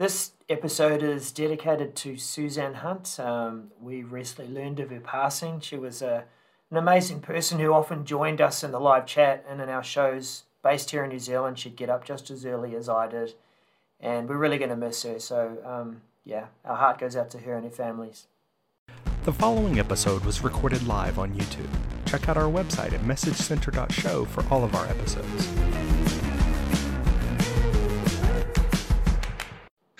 This episode is dedicated to Suzanne Hunt. Um, we recently learned of her passing. She was a, an amazing person who often joined us in the live chat and in our shows based here in New Zealand. She'd get up just as early as I did, and we're really going to miss her. So, um, yeah, our heart goes out to her and her families. The following episode was recorded live on YouTube. Check out our website at messagecenter.show for all of our episodes.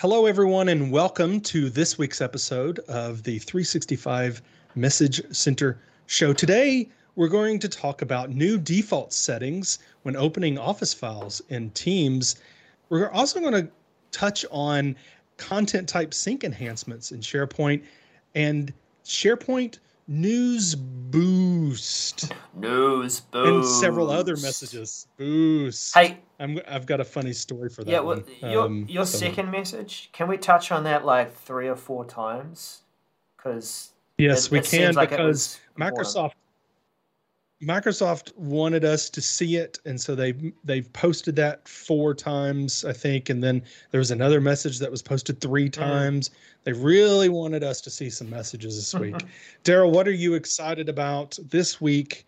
Hello, everyone, and welcome to this week's episode of the 365 Message Center Show. Today, we're going to talk about new default settings when opening Office files in Teams. We're also going to touch on content type sync enhancements in SharePoint and SharePoint News Boost. News Boost. And several other messages. Boost. Hey, I'm, I've got a funny story for that. yeah, well, your, Um, your so- second message, can we touch on that like three or four times? Because Yes, it- we it can like because was important. Microsoft Microsoft wanted us to see it, and so they they've posted that four times, I think, and then there was another message that was posted three Mm. times. They really wanted us to see some messages this week. Daryl, what are you excited about this week?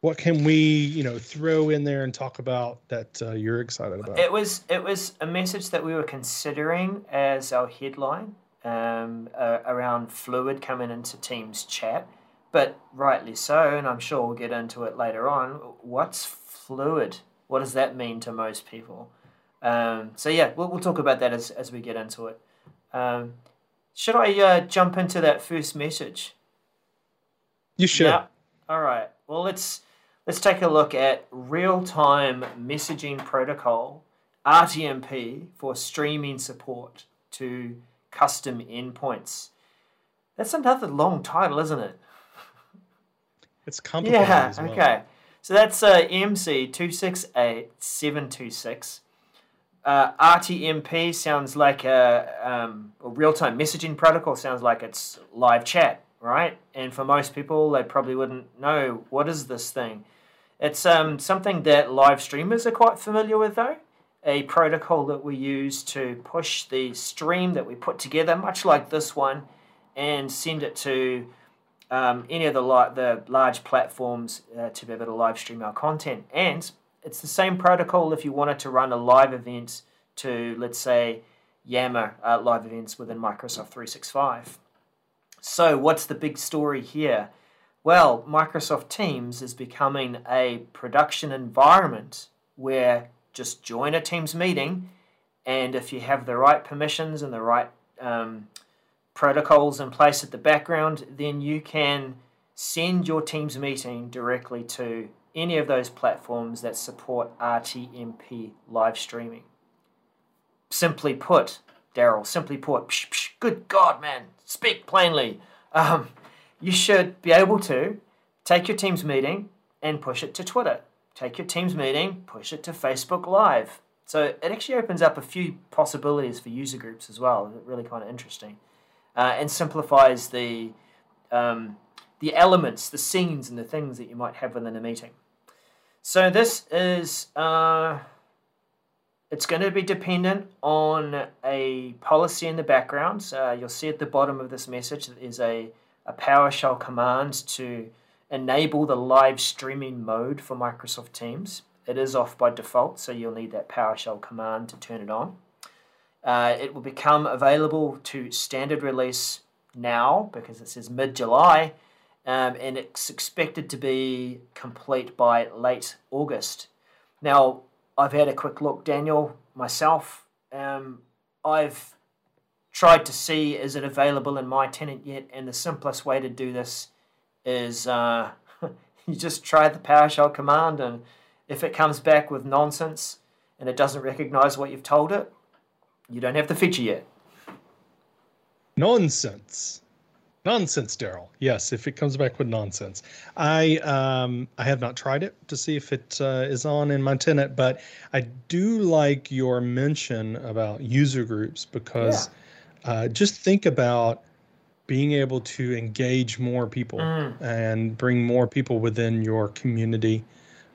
What can we, you know, throw in there and talk about that uh, you're excited about? It was it was a message that we were considering as our headline um, uh, around fluid coming into Teams chat, but rightly so, and I'm sure we'll get into it later on. What's fluid? What does that mean to most people? Um, so yeah, we'll, we'll talk about that as, as we get into it. Um, should I uh, jump into that first message? you should. All right. Well, let's let's take a look at real-time messaging protocol (RTMP) for streaming support to custom endpoints. That's another long title, isn't it? It's complicated. Yeah. as well. Okay. So that's uh, MC two six eight seven two six. Uh, RTMP sounds like a, um, a real-time messaging protocol. Sounds like it's live chat, right? And for most people, they probably wouldn't know what is this thing. It's um, something that live streamers are quite familiar with, though. A protocol that we use to push the stream that we put together, much like this one, and send it to um, any of the li- the large platforms uh, to be able to live stream our content. And it's the same protocol if you wanted to run a live event to, let's say, Yammer uh, live events within Microsoft 365. So, what's the big story here? Well, Microsoft Teams is becoming a production environment where just join a Teams meeting, and if you have the right permissions and the right um, protocols in place at the background, then you can send your Teams meeting directly to any of those platforms that support RTMP live streaming. Simply put, Daryl, simply put, psh, psh, good God, man, speak plainly. Um, you should be able to take your Teams meeting and push it to Twitter. Take your Teams meeting, push it to Facebook Live. So it actually opens up a few possibilities for user groups as well. Really kind of interesting, uh, and simplifies the um, the elements, the scenes, and the things that you might have within a meeting. So this is uh, it's going to be dependent on a policy in the background. Uh, you'll see at the bottom of this message that there's a, a PowerShell command to enable the live streaming mode for Microsoft Teams. It is off by default, so you'll need that PowerShell command to turn it on. Uh, it will become available to standard release now because it says mid July, um, and it's expected to be complete by late August. Now, I've had a quick look, Daniel, myself. Um, I've tried to see is it available in my tenant yet, and the simplest way to do this is uh, you just try the PowerShell command, and if it comes back with nonsense and it doesn't recognize what you've told it, you don't have the feature yet. Nonsense. Nonsense, Daryl. Yes, if it comes back with nonsense. I um I have not tried it to see if it uh, is on in my tenant, but I do like your mention about user groups because uh, just think about being able to engage more people Mm. and bring more people within your community,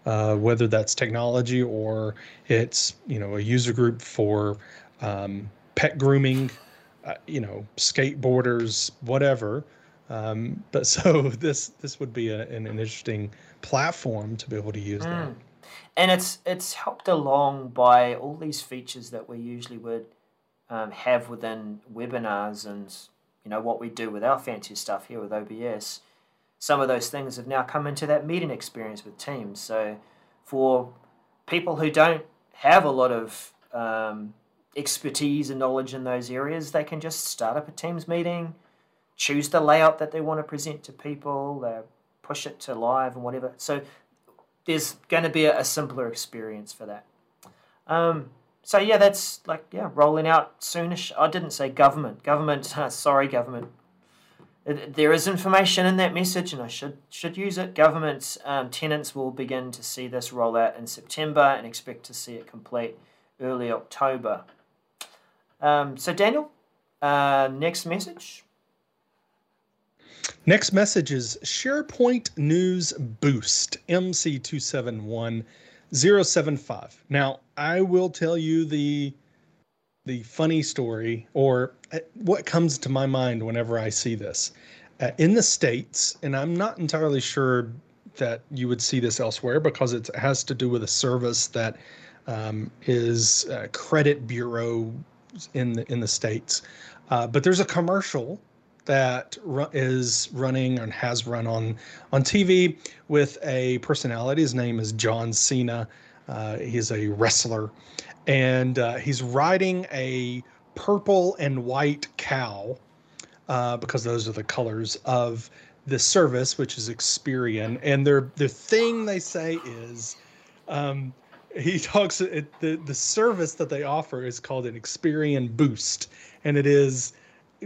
uh, whether that's technology or it's you know a user group for um, pet grooming, uh, you know, skateboarders, whatever. Um, but so this this would be a, an, an, interesting platform to be able to use mm. that. And it's it's helped along by all these features that we usually would um, have within webinars and you know what we do with our fancy stuff here with OBS. Some of those things have now come into that meeting experience with Teams. So for people who don't have a lot of um, expertise and knowledge in those areas, they can just start up a Teams meeting choose the layout that they want to present to people, they push it to live and whatever. So there's going to be a, a simpler experience for that. Um, so yeah, that's like yeah, rolling out soonish. I didn't say government. Government. Uh, sorry, government. There is information in that message, and I should should use it. Government um, tenants will begin to see this roll out in September and expect to see it complete early October. Um, so Daniel, uh, next message. Next message is SharePoint News Boost MC271075. Now, I will tell you the the funny story or uh, what comes to my mind whenever I see this. Uh, in the states, and I'm not entirely sure that you would see this elsewhere because it has to do with a service that um, is uh, credit bureau in the in the states. Uh, but there's a commercial that is running and has run on on TV with a personality. His name is John Cena. Uh, he's a wrestler, and uh, he's riding a purple and white cow uh, because those are the colors of the service, which is Experian. And their the thing they say is. Um, he talks it, the the service that they offer is called an Experian Boost, and it is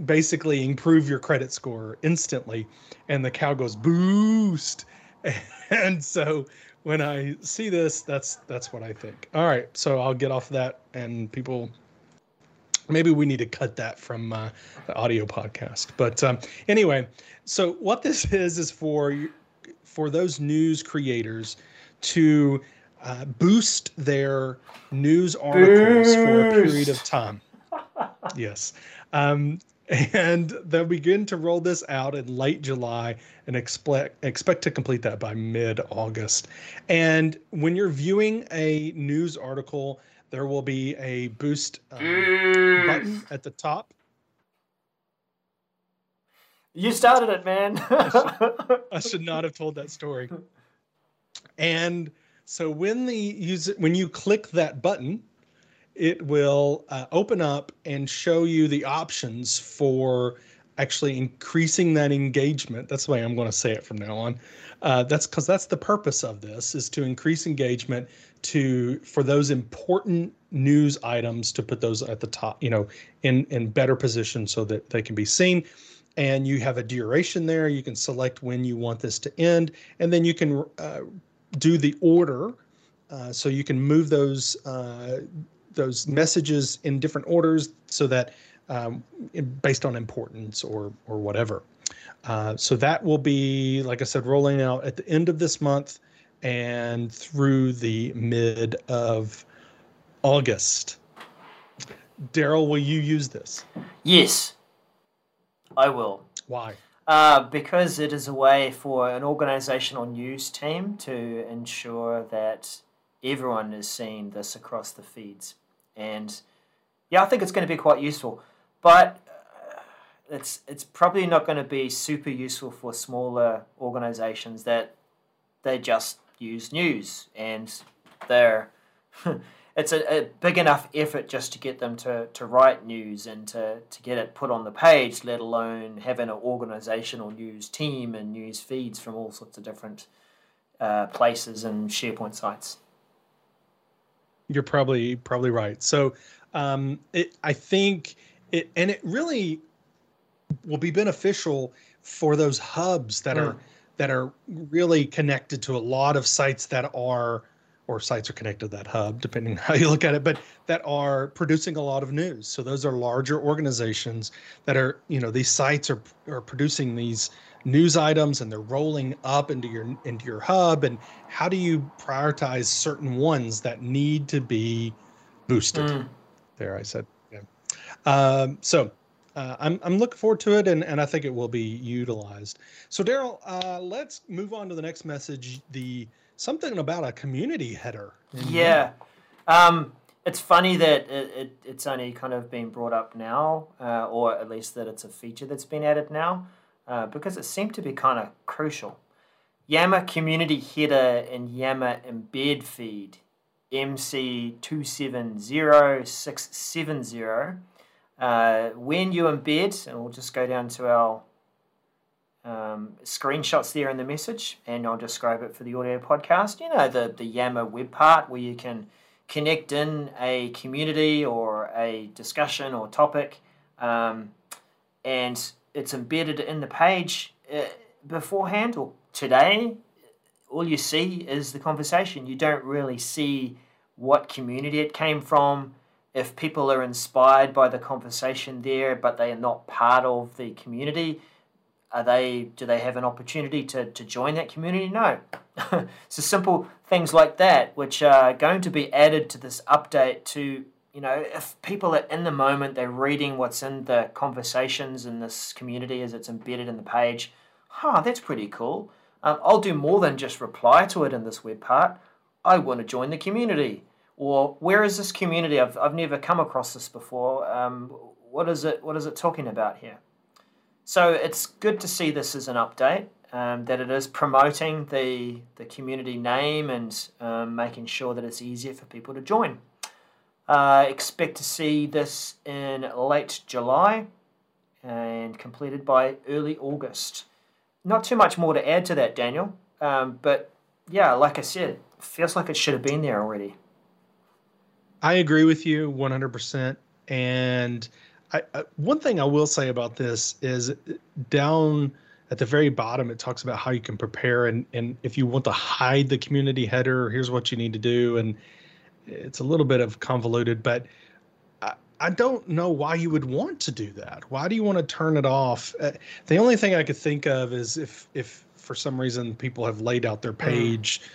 basically improve your credit score instantly. And the cow goes boost. And so when I see this, that's that's what I think. All right, so I'll get off that, and people maybe we need to cut that from uh, the audio podcast. But um, anyway, so what this is is for for those news creators to uh, boost their news articles boost. for a period of time. yes. Um, and they'll begin to roll this out in late July and expect expect to complete that by mid August. And when you're viewing a news article, there will be a boost um, button at the top. You started it, man. I, should, I should not have told that story. And so when the user when you click that button, it will uh, open up and show you the options for actually increasing that engagement. That's the way I'm going to say it from now on. Uh, that's because that's the purpose of this is to increase engagement to for those important news items to put those at the top, you know, in in better position so that they can be seen. And you have a duration there. You can select when you want this to end, and then you can uh, do the order. Uh, so you can move those uh, those messages in different orders so that um, based on importance or or whatever. Uh, so that will be, like I said, rolling out at the end of this month and through the mid of August. Daryl, will you use this? Yes, I will. Why? Uh, because it is a way for an organizational news team to ensure that everyone is seeing this across the feeds and yeah, I think it's going to be quite useful. But uh, it's it's probably not going to be super useful for smaller organizations that they just use news and they're it's a, a, big enough effort just to get them to, to write news and to, to get it put on the page, let alone having an organizational news team and news feeds from all sorts of different uh, places and SharePoint sites. You're probably probably right. So um, it, I think it, and it really will be beneficial for those hubs that mm. are that are really connected to a lot of sites that are or sites are connected to that hub depending how you look at it but that are producing a lot of news so those are larger organizations that are you know these sites are are producing these news items and they're rolling up into your into your hub and how do you prioritize certain ones that need to be boosted mm. there i said yeah Um, so uh, I'm, I'm looking forward to it, and, and I think it will be utilized. So, Daryl, uh, let's move on to the next message. The something about a community header. Yeah, um, it's funny that it, it, it's only kind of been brought up now, uh, or at least that it's a feature that's been added now, uh, because it seemed to be kind of crucial. Yammer community header and Yammer embed feed MC270670 uh, when you embed, and we'll just go down to our um, screenshots there in the message, and I'll describe it for the audio podcast. You know, the, the Yammer web part where you can connect in a community or a discussion or topic, um, and it's embedded in the page uh, beforehand or today. All you see is the conversation. You don't really see what community it came from, if people are inspired by the conversation there but they are not part of the community are they do they have an opportunity to, to join that community no so simple things like that which are going to be added to this update to you know if people are in the moment they're reading what's in the conversations in this community as it's embedded in the page huh that's pretty cool um, i'll do more than just reply to it in this web part i want to join the community or where is this community? I've, I've never come across this before. Um, what is it? What is it talking about here? So it's good to see this as an update. Um, that it is promoting the the community name and um, making sure that it's easier for people to join. Uh, expect to see this in late July and completed by early August. Not too much more to add to that, Daniel. Um, but yeah, like I said, feels like it should have been there already. I agree with you 100%. And I, I, one thing I will say about this is down at the very bottom, it talks about how you can prepare. And, and if you want to hide the community header, here's what you need to do. And it's a little bit of convoluted, but I, I don't know why you would want to do that. Why do you want to turn it off? Uh, the only thing I could think of is if, if for some reason people have laid out their mm. page. Mm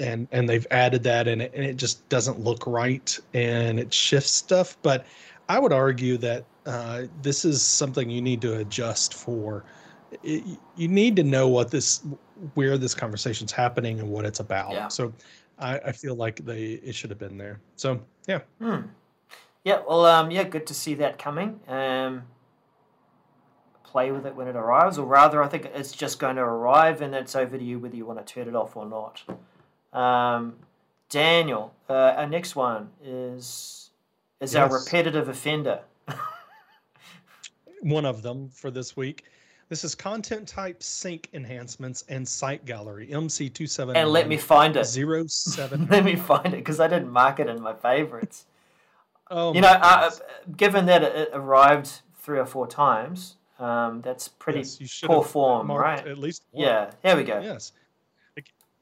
and and they've added that and it, and it just doesn't look right and it shifts stuff but i would argue that uh, this is something you need to adjust for it, you need to know what this where this conversation's happening and what it's about yeah. so I, I feel like they it should have been there so yeah hmm. yeah well um yeah good to see that coming um play with it when it arrives or rather i think it's just going to arrive and it's over to you whether you want to turn it off or not um, Daniel, uh, our next one is is yes. our repetitive offender. One of them for this week. This is content type sync enhancements and site gallery MC27. And let me find it. Zero seven. let me find it because I didn't mark it in my favorites. oh, you know, uh, given that it arrived three or four times, um, that's pretty yes, poor form, right? At least. One. Yeah. Here we go. Yes.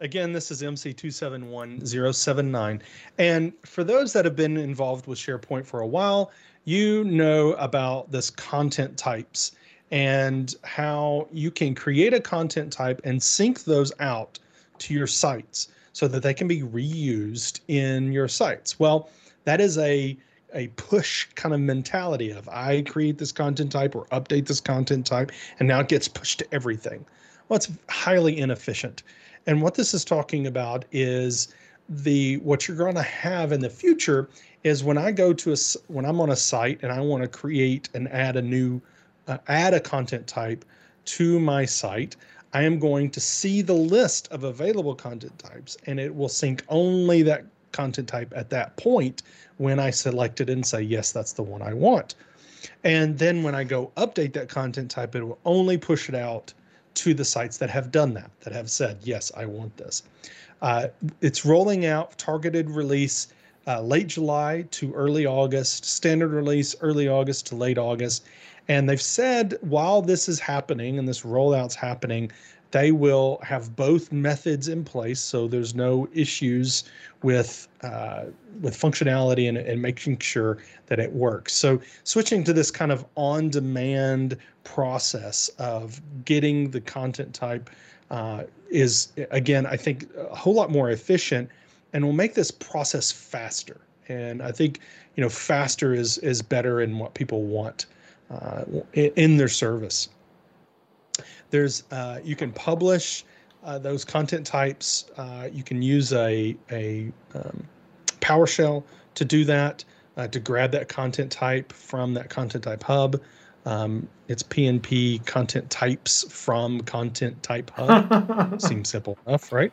Again, this is MC271079. And for those that have been involved with SharePoint for a while, you know about this content types and how you can create a content type and sync those out to your sites so that they can be reused in your sites. Well, that is a a push kind of mentality of I create this content type or update this content type and now it gets pushed to everything. Well, it's highly inefficient. And what this is talking about is the what you're going to have in the future is when I go to a when I'm on a site and I want to create and add a new uh, add a content type to my site, I am going to see the list of available content types and it will sync only that content type at that point when I select it and say yes, that's the one I want. And then when I go update that content type, it will only push it out to the sites that have done that, that have said, yes, I want this. Uh, it's rolling out targeted release uh, late July to early August, standard release early August to late August. And they've said while this is happening and this rollout's happening, they will have both methods in place, so there's no issues with uh, with functionality and, and making sure that it works. So switching to this kind of on-demand process of getting the content type uh, is again, I think, a whole lot more efficient, and we'll make this process faster. and I think you know faster is is better in what people want uh, in, in, their service. There's uh, you can publish uh, those content types. Uh, you can use a a um, PowerShell to do that uh, to grab that content type from that content type hub. Um, it's PNP content types from content type hub. Seems simple enough, right?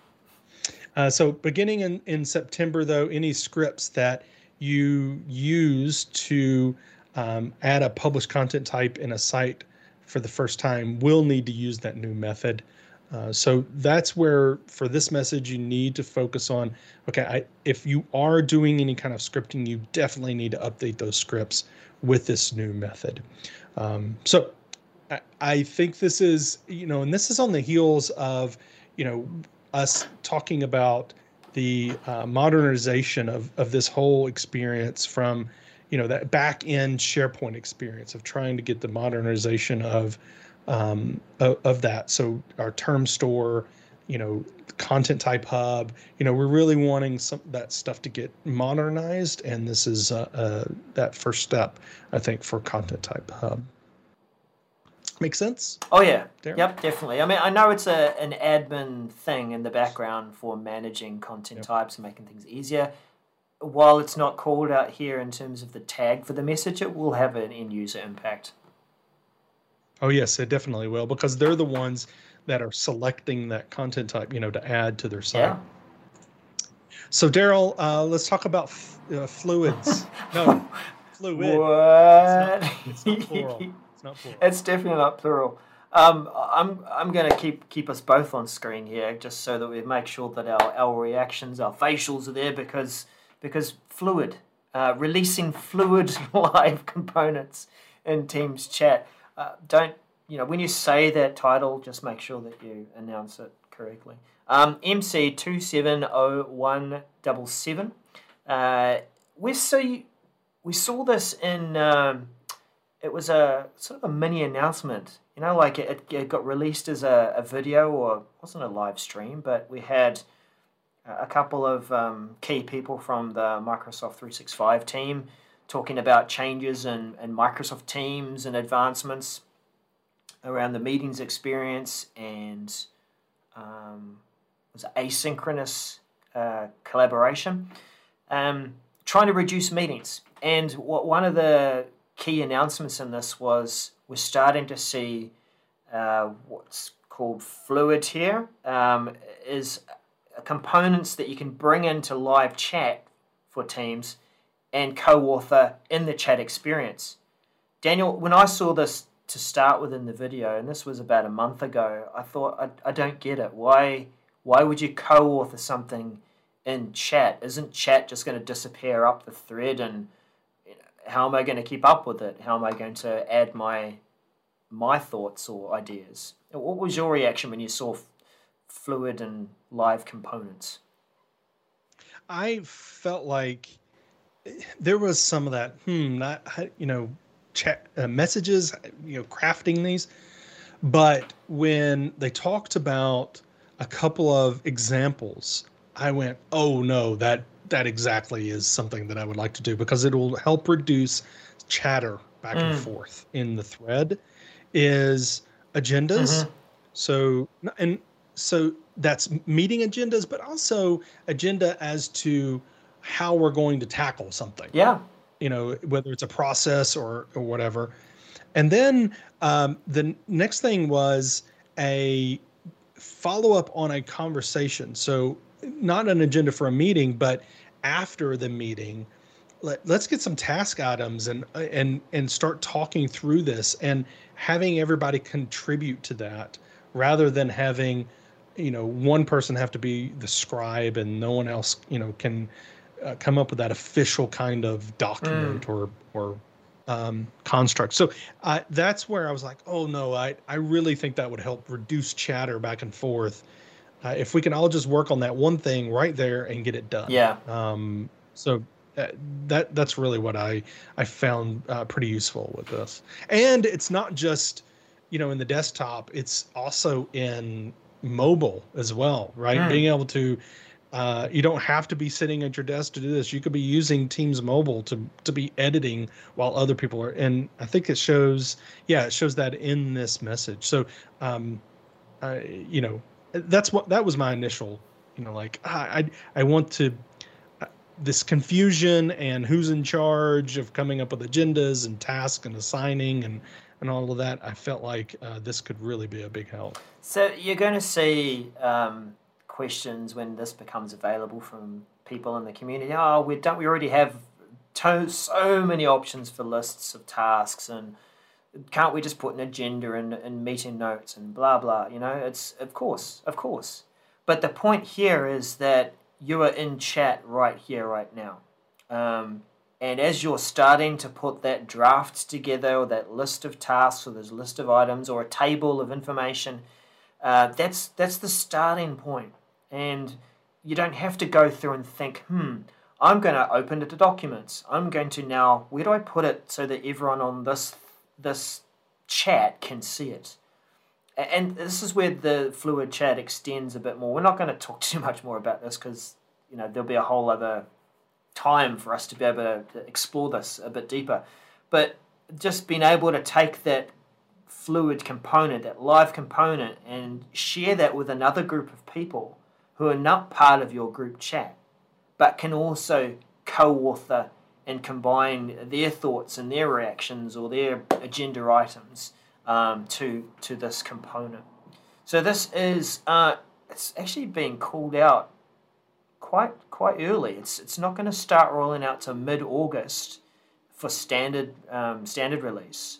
Uh, so beginning in, in September, though, any scripts that you use to um, add a published content type in a site for the first time will need to use that new method. Uh, so that's where, for this message, you need to focus on okay, I, if you are doing any kind of scripting, you definitely need to update those scripts with this new method. Um, so I, I think this is, you know, and this is on the heels of, you know, us talking about the uh, modernization of, of this whole experience from, you know, that back end SharePoint experience of trying to get the modernization of, um, of, of that. So our term store, you know, content type hub, you know, we're really wanting some that stuff to get modernized, and this is uh, uh, that first step, I think, for content type hub. Make sense? Oh yeah, Darren? yep, definitely. I mean, I know it's a an admin thing in the background for managing content yep. types and making things easier. While it's not called out here in terms of the tag for the message, it will have an end user impact. Oh yes, it definitely will because they're the ones that are selecting that content type, you know, to add to their site. Yeah. So Daryl, uh, let's talk about f- uh, fluids. no, fluid. What? It's not, it's not. It's not plural. It's definitely not plural. Um, I'm I'm going to keep keep us both on screen here, just so that we make sure that our, our reactions, our facials are there, because because fluid, uh, releasing fluid live components in Teams chat. Uh, don't you know when you say that title, just make sure that you announce it correctly. Um, MC two seven zero oh one double seven. Uh, we see we saw this in. Um, it was a sort of a mini announcement. You know, like it, it got released as a, a video or wasn't a live stream, but we had a couple of um, key people from the Microsoft 365 team talking about changes in, Microsoft Teams and advancements around the meetings experience and um, was asynchronous uh, collaboration, um, trying to reduce meetings. And what one of the key announcements in this was we're starting to see uh, what's called fluid here um, is components that you can bring into live chat for Teams and co-author in the chat experience. Daniel, when I saw this to start with in the video, and this was about a month ago, I thought I, I don't get it. Why why would you co-author something in chat? Isn't chat just going to disappear up the thread and how am I going to keep up with it? How am I going to add my my thoughts or ideas? What was your reaction when you saw f- fluid and live components? I felt like there was some of that. Hmm, not you know, chat uh, messages. You know, crafting these, but when they talked about a couple of examples, I went, "Oh no, that that exactly is something that I would like to do because it will help reduce chatter back mm. and forth in the thread is agendas. Mm-hmm. So and so that's meeting agendas, but also agenda as to how we're going to tackle something. Yeah. You know, whether it's a process or, or whatever. And then um, the next thing was a follow up on a conversation. So not an agenda for a meeting, but after the meeting, let, us get some task items and and and start talking through this and having everybody contribute to that rather than having you know one person have to be the scribe and no one else you know can uh, come up with that official kind of document mm. or or um, construct. So uh, that's where I was like, oh no, I I really think that would help reduce chatter back and forth uh, if we can all just work on that one thing right there and get it done. Yeah. Um, so uh, that that's really what I I found uh, pretty useful with this. And it's not just you know in the desktop; it's also in mobile as well, right? Mm. Being able to Uh, you don't have to be sitting at your desk to do this. You could be using Teams Mobile to to be editing while other people are. And I think it shows, yeah, it shows that in this message. So, um, I, you know, that's what that was my initial, you know, like I I, I want to this confusion and who's in charge of coming up with agendas and tasks and assigning and and all of that. I felt like uh, this could really be a big help. So you're going to see. Um questions when this becomes available from people in the community. Oh, we don't. We already have to, so many options for lists of tasks, and can't we just put an agenda and, and meeting notes and blah blah? You know, it's of course, of course. But the point here is that you are in chat right here, right now. Um, and as you're starting to put that draft together, or that list of tasks, or this list of items, or a table of information, uh, that's that's the starting point and you don't have to go through and think, hmm, I'm going to open it to documents. I'm going to now, where do I put it so that everyone on this this chat can see it? And this is where the fluid chat extends a bit more. We're not going to talk too much more about this because you know there'll be a whole other time for us to be able to explore this a bit deeper. But just being able to take that fluid component, that live component, and share that with another group of people who are not part of your group chat, but can also co author and combine their thoughts and their reactions or their agenda items um, to, to this component. So this is uh, it's actually being called out quite quite early. It's it's not going to start rolling out to mid August for standard um, standard release,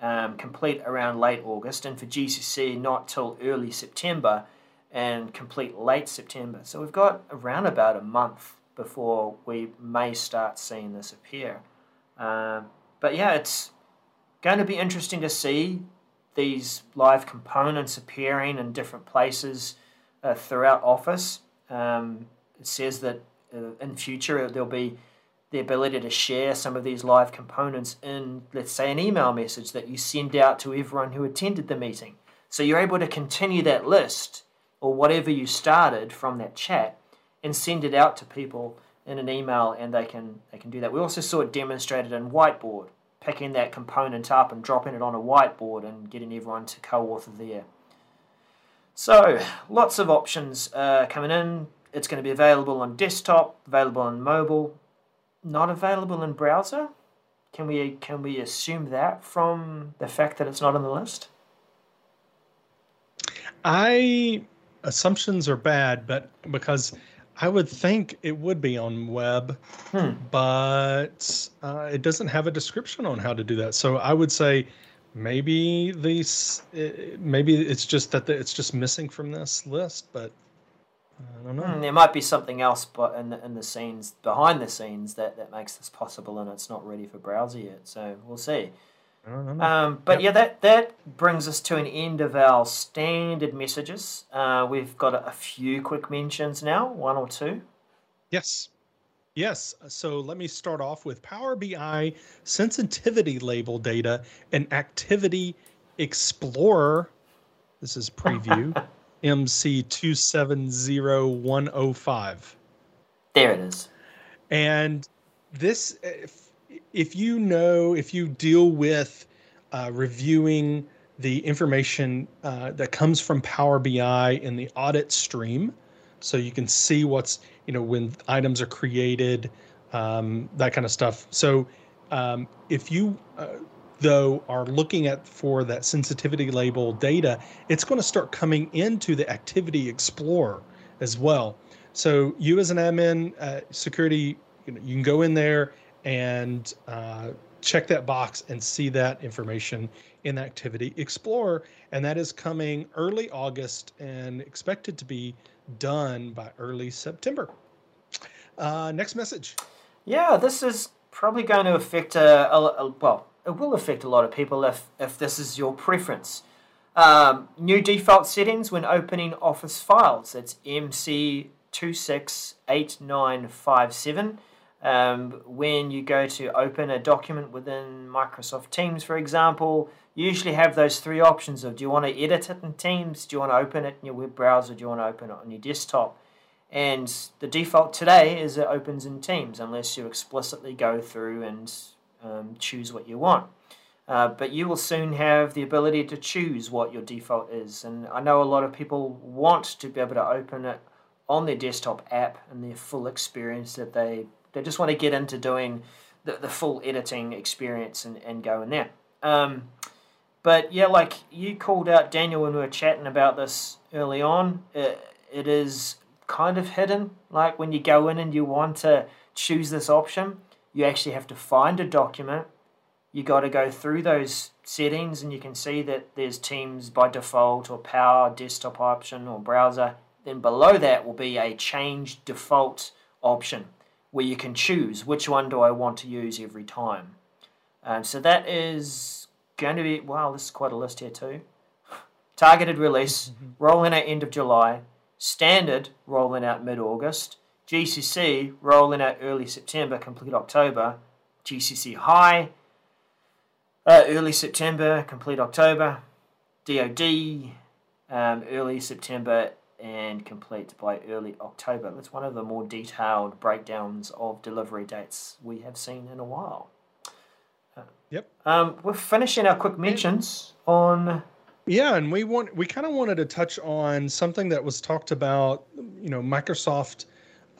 um, complete around late August, and for GCC not till early September and complete late September. So we've got around about a month before we may start seeing this appear. Um, but yeah, it's going to be interesting to see these live components appearing in different places uh, throughout Office. Um, it says that uh, in future there'll be the ability to share some of these live components in, let's say, an email message that you send out to everyone who attended the meeting. So you're able to continue that list or whatever you started from that chat and send it out to people in an email and they can they can do that. We also saw it demonstrated in whiteboard, picking that component up and dropping it on a whiteboard and getting everyone to co-author there. So lots of options uh, coming in. It's going to be available on desktop, available on mobile, not available in browser. Can we can we assume that from the fact that it's not on the list? I assumptions are bad, but because I would think it would be on web, hmm. but uh, it doesn't have a description on how to do that. So I would say maybe these, maybe it's just that it's just missing from this list, but I don't know. Hmm, there might be something else, but in the, in the scenes behind the scenes that that makes this possible, and it's not ready for browser yet. So we'll see. Um, but yep. yeah, that, that brings us to an end of our standard messages. Uh, we've got a, a, few quick mentions now, one or two. Yes. Yes. So let me start off with Power BI sensitivity label data and Activity Explorer. This is preview MC270105. There it is. And this, if you know, if you deal with uh, reviewing the information uh, that comes from Power BI in the audit stream, so you can see what's, you know, when items are created, um, that kind of stuff. So um, if you, uh, though, are looking at for that sensitivity label data, it's going to start coming into the Activity Explorer as well. So you as an admin, uh, security, you, know, you can go in there and uh, check that box and see that information in Activity Explorer. And that is coming early August and expected to be done by early September. Uh, next message. Yeah, this is probably going to affect a, a, a, well, it will affect a lot of people if if this is your preference. Um, new default settings when opening Office files. It's MC268957. Um, when you go to open a document within Microsoft Teams, for example, you usually have those three options of do you want to edit it in Teams, do you want to open it in your web browser, do you want to open it on your desktop? And the default today is it opens in Teams unless you explicitly go through and um, choose what you want. Uh, but you will soon have the ability to choose what your default is. And I know a lot of people want to be able to open it on their desktop app and their full experience that they, they just want to get into doing the, the full editing experience and, and go in there. Um, but yeah, like you called out Daniel when we were chatting about this early on, it, it is kind of hidden. Like when you go in and you want to choose this option, you actually have to find a document you got to go through those settings and you can see that there's Teams by default or Power desktop option or browser. Then below that will be a change default option where you can choose which one do I want to use every time. Um, so that is going to be, wow, this is quite a list here too. Targeted release, mm-hmm. rolling out end of July. Standard, rolling out mid August. GCC, rolling out early September, complete October. GCC High, uh, early September, complete October. DoD, um, early September and complete by early October. That's one of the more detailed breakdowns of delivery dates we have seen in a while. Uh, yep. Um, we're finishing our quick mentions on. Yeah, and we want we kind of wanted to touch on something that was talked about. You know, Microsoft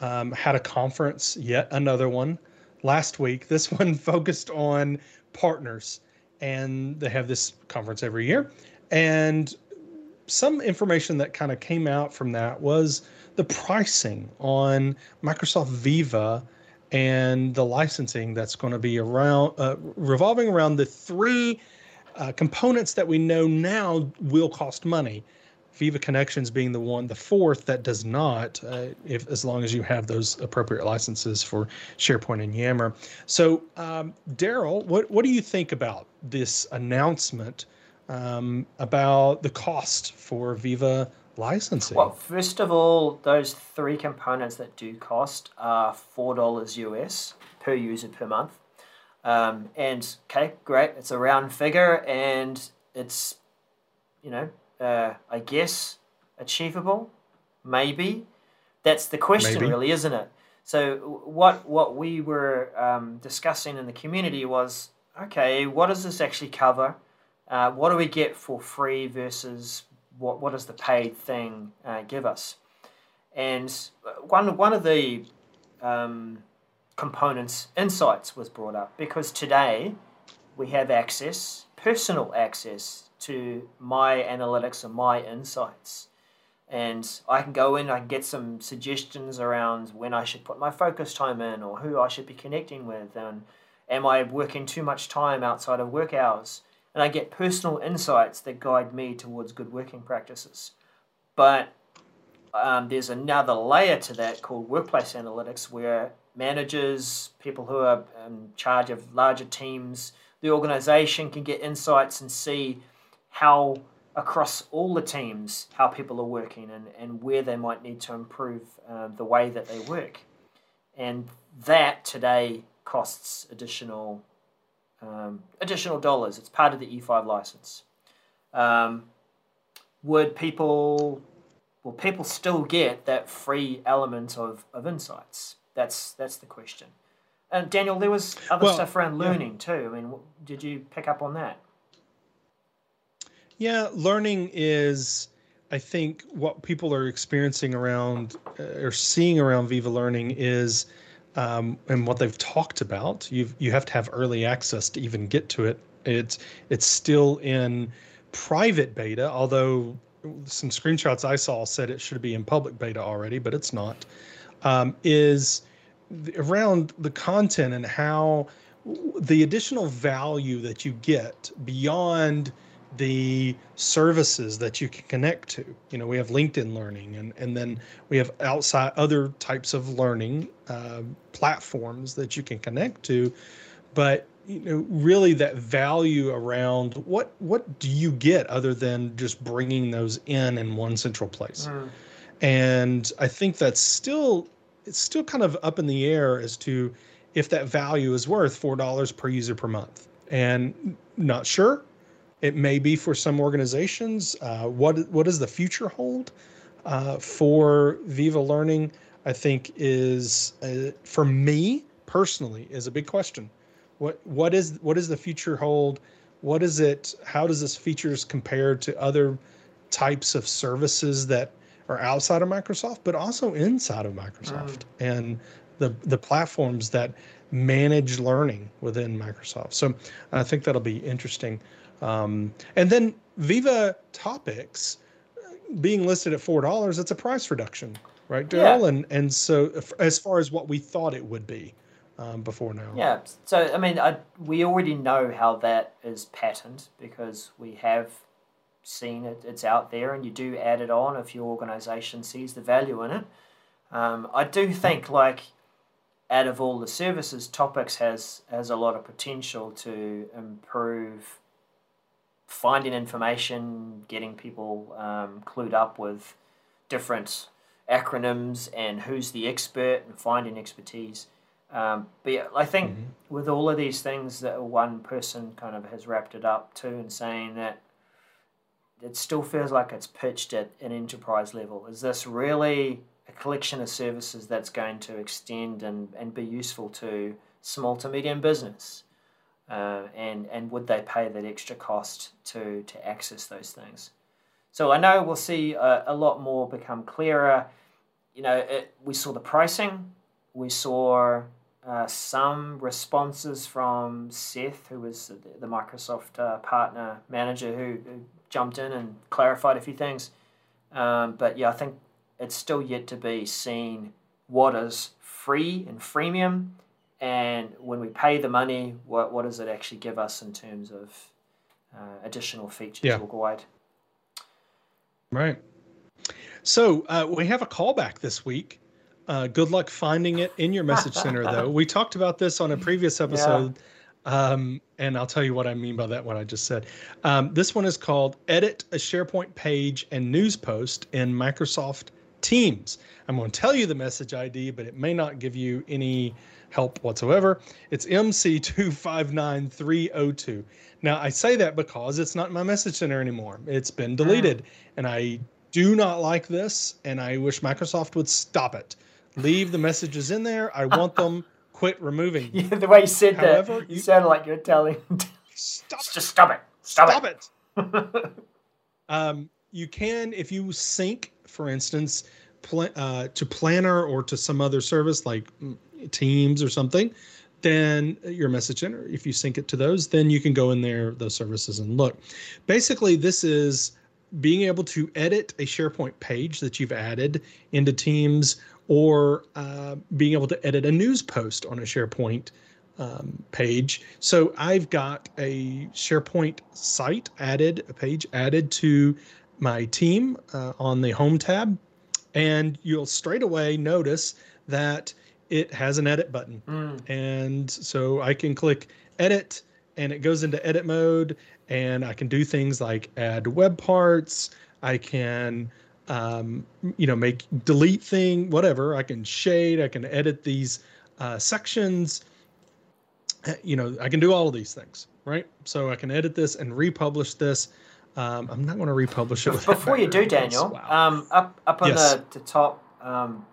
um, had a conference, yet another one, last week. This one focused on partners and they have this conference every year. And some information that kind of came out from that was the pricing on Microsoft Viva and the licensing that's going to be around uh, revolving around the three uh, components that we know now will cost money Viva Connections being the one, the fourth that does not, uh, if as long as you have those appropriate licenses for SharePoint and Yammer. So, um, Daryl, what what do you think about this announcement um, about the cost for Viva licensing? Well, first of all, those three components that do cost are four dollars US per user per month. Um, and okay, great, it's a round figure, and it's you know uh, I guess, achievable? Maybe. That's the question, Maybe. really, isn't it? So what what we were um, discussing in the community was okay, what does this actually cover? Uh, what do we get for free versus what what does the paid thing uh, give us? And one one of the um, components, insights, was brought up because today we have access, personal access to my analytics and my insights. And I can go in, I can get some suggestions around when I should put my focus time in or who I should be connecting with and am I working too much time outside of work hours? And I get personal insights that guide me towards good working practices. But um, there's another layer to that called workplace analytics where managers, people who are in charge of larger teams, the organization can get insights and see how across all the teams how people are working and, and where they might need to improve uh, the way that they work. And that today costs additional um, additional dollars. It's part of the E5 license. Um, would people will people still get that free element of, of insights? That's that's the question. And Daniel, there was other well, stuff around learning yeah. too. I mean, did you pick up on that? Yeah, learning is, I think, what people are experiencing around uh, or seeing around Viva Learning is, um, and what they've talked about. You you have to have early access to even get to it. It's it's still in private beta, although some screenshots I saw said it should be in public beta already, but it's not. Um, is around the content and how the additional value that you get beyond the services that you can connect to. You know, we have LinkedIn Learning, and and then we have outside other types of learning uh, platforms that you can connect to. But you know, really, that value around what what do you get other than just bringing those in in one central place? Mm. And I think that's still it's still kind of up in the air as to if that value is worth four dollars per user per month. And not sure it may be for some organizations. Uh, what what does the future hold? uh, for Viva Learning, I think is uh, for me personally is a big question. What what is what does the future hold? What is it? How does this features compare to other types of services that are outside of Microsoft, but also inside of Microsoft mm. and the the platforms that manage learning within Microsoft. So I think that'll be interesting. Um, and then Viva Topics being listed at four dollars, it's a price reduction, right, Darrell? Yeah. And and so as far as what we thought it would be um, before now. Yeah. So I mean, I, we already know how that is patterned because we have seen it. It's out there, and you do add it on if your organization sees the value in it. Um, I do think like out of all the services, Topics has has a lot of potential to improve finding information, getting people um, clued up with different acronyms and who's the expert and finding expertise. Um, but yeah, I think mm-hmm. with all of these things that one person kind of has wrapped it up to and saying that it still feels like it's pitched at an enterprise level. Is this really a collection of services that's going to extend and, and be useful to small to medium business? Uh, and, and would they pay that extra cost to, to access those things? So I know we'll see a, a lot more become clearer. You know, it, we saw the pricing, we saw uh, some responses from Seth, who was the, the Microsoft uh, partner manager, who, who, jumped in and clarified a few things. Um, but yeah, I think it's still yet to be seen what is free and freemium, and when we pay the money, what, what does it actually give us in terms of uh, additional features yeah. or guide? Right. So uh, we have a callback this week. Uh, good luck finding it in your message center, though. We talked about this on a previous episode. Yeah. Um, and I'll tell you what I mean by that, what I just said. Um, this one is called Edit a SharePoint Page and News Post in Microsoft Teams. I'm going to tell you the message ID, but it may not give you any help whatsoever. It's MC259302. Now, I say that because it's not in my message center anymore. It's been deleted, mm. and I do not like this, and I wish Microsoft would stop it. Leave the messages in there. I want them quit removing. Yeah, the way you said However, that, you, you sounded like you're telling. Stop it. Just stop it. Stop, stop it. it. um, you can, if you sync, for instance, pl- uh, to Planner or to some other service like Teams or something, then your message center, if you sync it to those, then you can go in there, those services, and look. Basically, this is being able to edit a SharePoint page that you've added into Teams or uh, being able to edit a news post on a SharePoint um, page. So I've got a SharePoint site added, a page added to my team uh, on the home tab. And you'll straight away notice that it has an edit button. Mm. And so I can click edit and it goes into edit mode. And I can do things like add web parts. I can um, you know, make delete thing, whatever. I can shade, I can edit these uh, sections. Uh, you know, I can do all of these things, right? So I can edit this and republish this. Um, I'm not going to republish it. Before you do, Daniel, wow. um, up up on yes. the, the top um,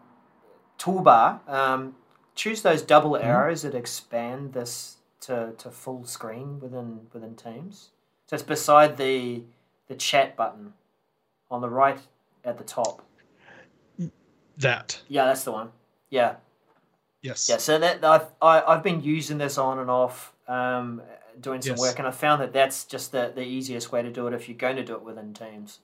toolbar, um, choose those double mm-hmm. arrows that expand this to, to full screen within within Teams. So it's beside the the chat button on the right at the top. That. Yeah, that's the one. Yeah. Yes. Yeah. So that I've I, have i have been using this on and off, um, doing some yes. work, and I found that that's just the the easiest way to do it if you're going to do it within Teams.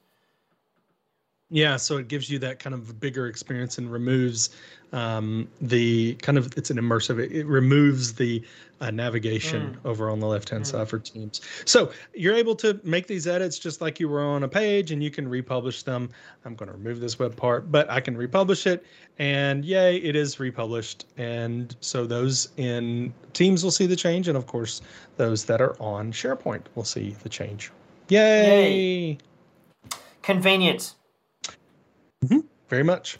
Yeah, so it gives you that kind of bigger experience and removes um, the kind of it's an immersive. It, it removes the uh, navigation mm. over on the left hand mm. side for Teams. So you're able to make these edits just like you were on a page, and you can republish them. I'm going to remove this web part, but I can republish it, and yay, it is republished. And so those in Teams will see the change, and of course, those that are on SharePoint will see the change. Yay! Yay. Convenience. Mm-hmm. Very much.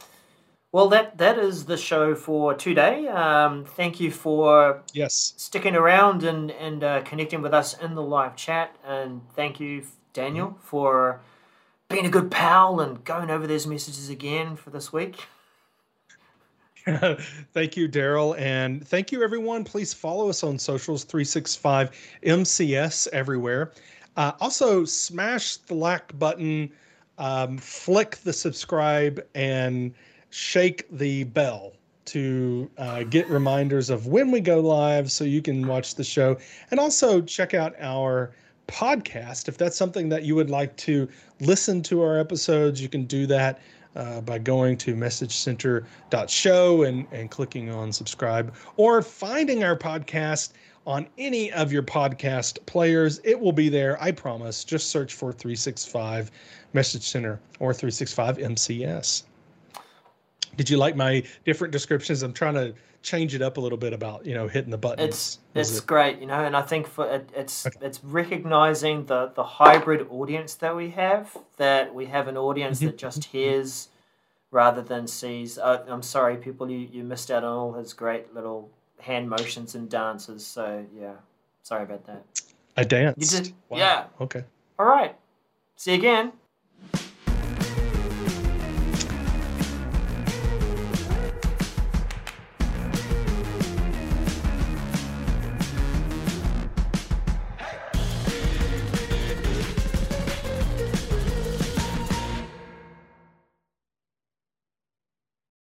Well, that that is the show for today. Um, thank you for yes sticking around and and uh, connecting with us in the live chat, and thank you, Daniel, mm-hmm. for being a good pal and going over those messages again for this week. thank you, Darrell. And thank you, everyone. Please follow us on socials 365 MCS everywhere. Uh, also, smash the like button, um, flick the subscribe, and shake the bell to uh, get reminders of when we go live so you can watch the show. And also, check out our podcast. If that's something that you would like to listen to our episodes, you can do that uh, by going to messagecenter.show and, and clicking on subscribe or finding our podcast on any of your podcast players. It will be there, I promise. Just search for 365 Message Center or 365 MCS. Did you like my different descriptions? I'm trying to change it up a little bit about you know hitting the buttons. It's it's it? great, you know, and I think for it, it's okay. it's recognizing the the hybrid audience that we have. That we have an audience mm-hmm. that just hears rather than sees. Uh, I'm sorry, people, you you missed out on all his great little hand motions and dances. So yeah, sorry about that. I danced. You did, wow. yeah. Okay. All right. See you again.